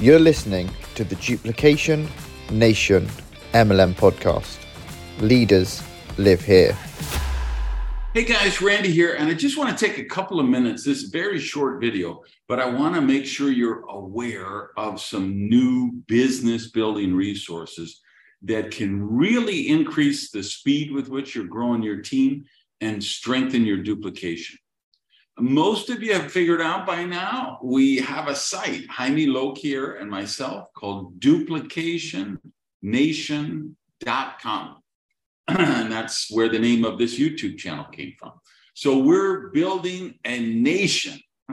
You're listening to the Duplication Nation MLM podcast. Leaders live here. Hey guys, Randy here, and I just want to take a couple of minutes, this very short video, but I want to make sure you're aware of some new business building resources that can really increase the speed with which you're growing your team and strengthen your duplication. Most of you have figured out by now, we have a site, Jaime Lokier and myself, called duplicationnation.com. and that's where the name of this YouTube channel came from. So we're building a nation,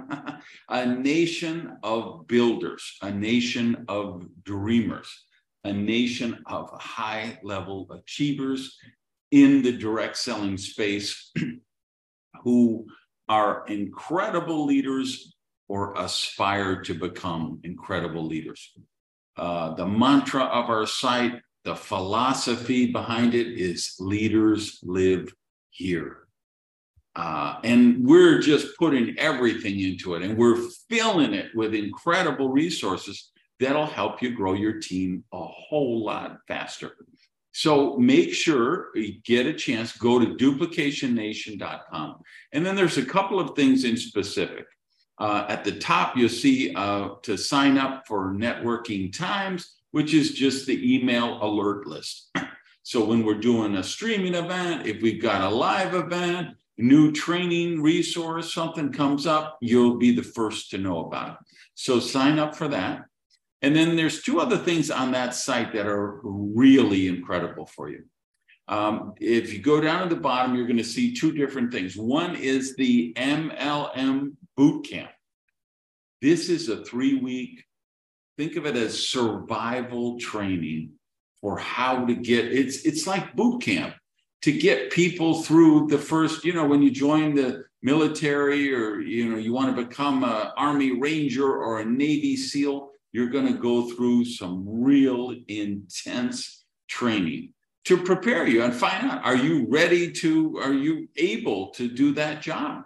a nation of builders, a nation of dreamers, a nation of high level achievers in the direct selling space who are incredible leaders or aspire to become incredible leaders. Uh, the mantra of our site, the philosophy behind it is leaders live here. Uh, and we're just putting everything into it and we're filling it with incredible resources that'll help you grow your team a whole lot faster. So make sure you get a chance, go to duplicationnation.com. And then there's a couple of things in specific. Uh, at the top, you'll see uh, to sign up for networking times, which is just the email alert list. so when we're doing a streaming event, if we've got a live event, new training resource, something comes up, you'll be the first to know about it. So sign up for that. And then there's two other things on that site that are really incredible for you. Um, if you go down to the bottom, you're going to see two different things. One is the MLM boot camp. This is a three week, think of it as survival training for how to get it's it's like boot camp to get people through the first, you know, when you join the military or you know you want to become an army ranger or a navy seal you're going to go through some real intense training to prepare you and find out are you ready to are you able to do that job?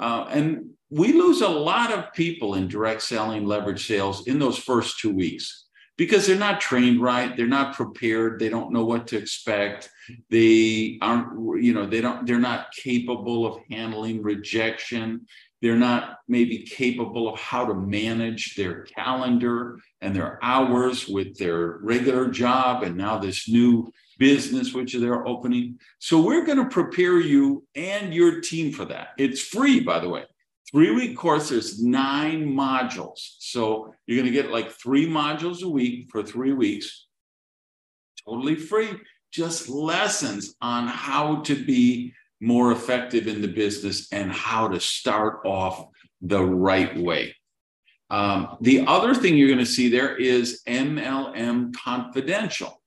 Uh, and we lose a lot of people in direct selling leverage sales in those first two weeks because they're not trained right they're not prepared they don't know what to expect they aren't you know they don't they're not capable of handling rejection they're not maybe capable of how to manage their calendar and their hours with their regular job and now this new business which they're opening. So we're going to prepare you and your team for that. It's free, by the way. Three week course, there's nine modules. So you're going to get like three modules a week for three weeks, totally free. Just lessons on how to be more effective in the business and how to start off the right way. Um, the other thing you're going to see there is MLM Confidential.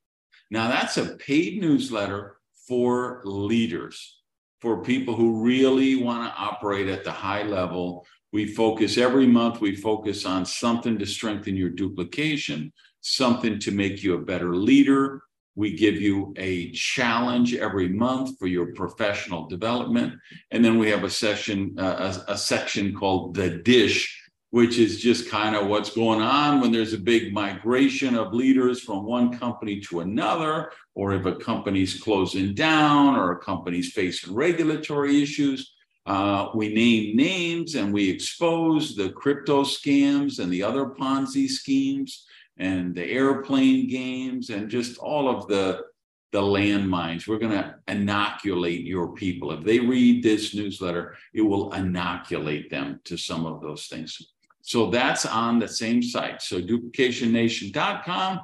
Now, that's a paid newsletter for leaders, for people who really want to operate at the high level. We focus every month, we focus on something to strengthen your duplication, something to make you a better leader, we give you a challenge every month for your professional development. And then we have a session, uh, a, a section called The Dish, which is just kind of what's going on when there's a big migration of leaders from one company to another, or if a company's closing down or a company's facing regulatory issues. Uh, we name names and we expose the crypto scams and the other Ponzi schemes and the airplane games and just all of the the landmines. We're going to inoculate your people. If they read this newsletter, it will inoculate them to some of those things. So that's on the same site. So duplicationnation.com,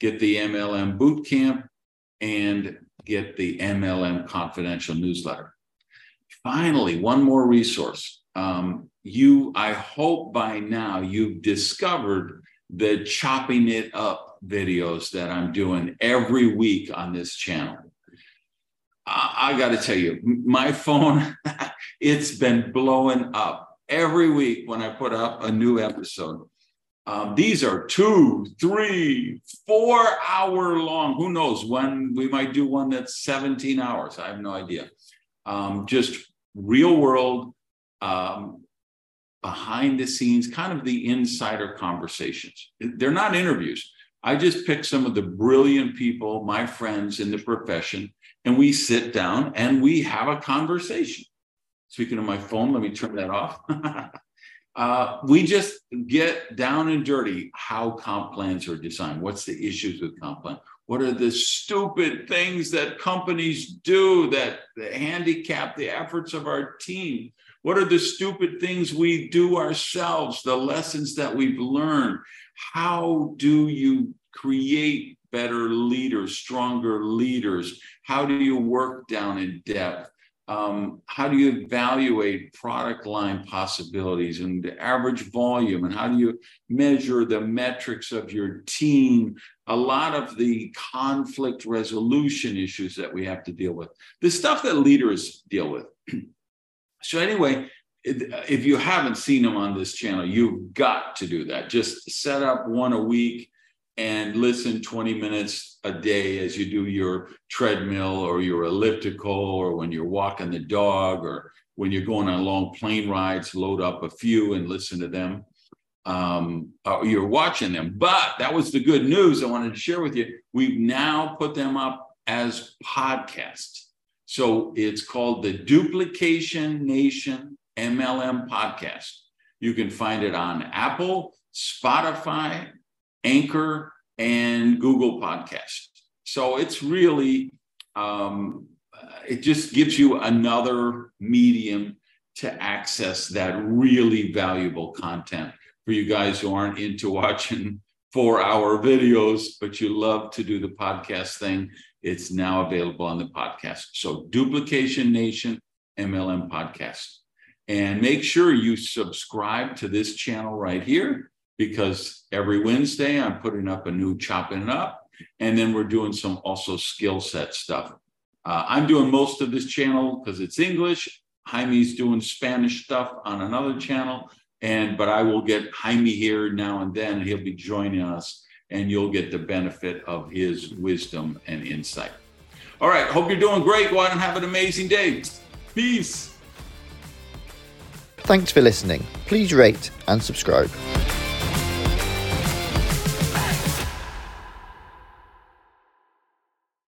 get the MLM bootcamp and get the MLM confidential newsletter. Finally, one more resource. Um, you, I hope by now you've discovered the chopping it up videos that I'm doing every week on this channel. I, I got to tell you, my phone, it's been blowing up every week when I put up a new episode. Um, these are two, three, four hour long. Who knows when we might do one that's 17 hours? I have no idea. Um, just real world um, behind the scenes, kind of the insider conversations. They're not interviews. I just pick some of the brilliant people, my friends in the profession, and we sit down and we have a conversation. Speaking of my phone, let me turn that off. uh, we just get down and dirty how comp plans are designed. What's the issues with comp plan? What are the stupid things that companies do that handicap the efforts of our team? What are the stupid things we do ourselves, the lessons that we've learned? How do you create better leaders, stronger leaders? How do you work down in depth? Um, how do you evaluate product line possibilities and the average volume? And how do you measure the metrics of your team? A lot of the conflict resolution issues that we have to deal with, the stuff that leaders deal with. so, anyway, if you haven't seen them on this channel, you've got to do that. Just set up one a week and listen 20 minutes a day as you do your treadmill or your elliptical or when you're walking the dog or when you're going on long plane rides, load up a few and listen to them. Um, uh, you're watching them. But that was the good news I wanted to share with you. We've now put them up as podcasts. So it's called the Duplication Nation MLM Podcast. You can find it on Apple, Spotify, Anchor, and Google Podcast. So it's really, um, it just gives you another medium to access that really valuable content for you guys who aren't into watching four hour videos, but you love to do the podcast thing. It's now available on the podcast. So, Duplication Nation MLM podcast. And make sure you subscribe to this channel right here because every Wednesday I'm putting up a new chopping it up. And then we're doing some also skill set stuff. Uh, I'm doing most of this channel because it's English. Jaime's doing Spanish stuff on another channel. And but I will get Jaime here now and then. He'll be joining us, and you'll get the benefit of his wisdom and insight. All right, hope you're doing great. Go out and have an amazing day. Peace. Thanks for listening. Please rate and subscribe.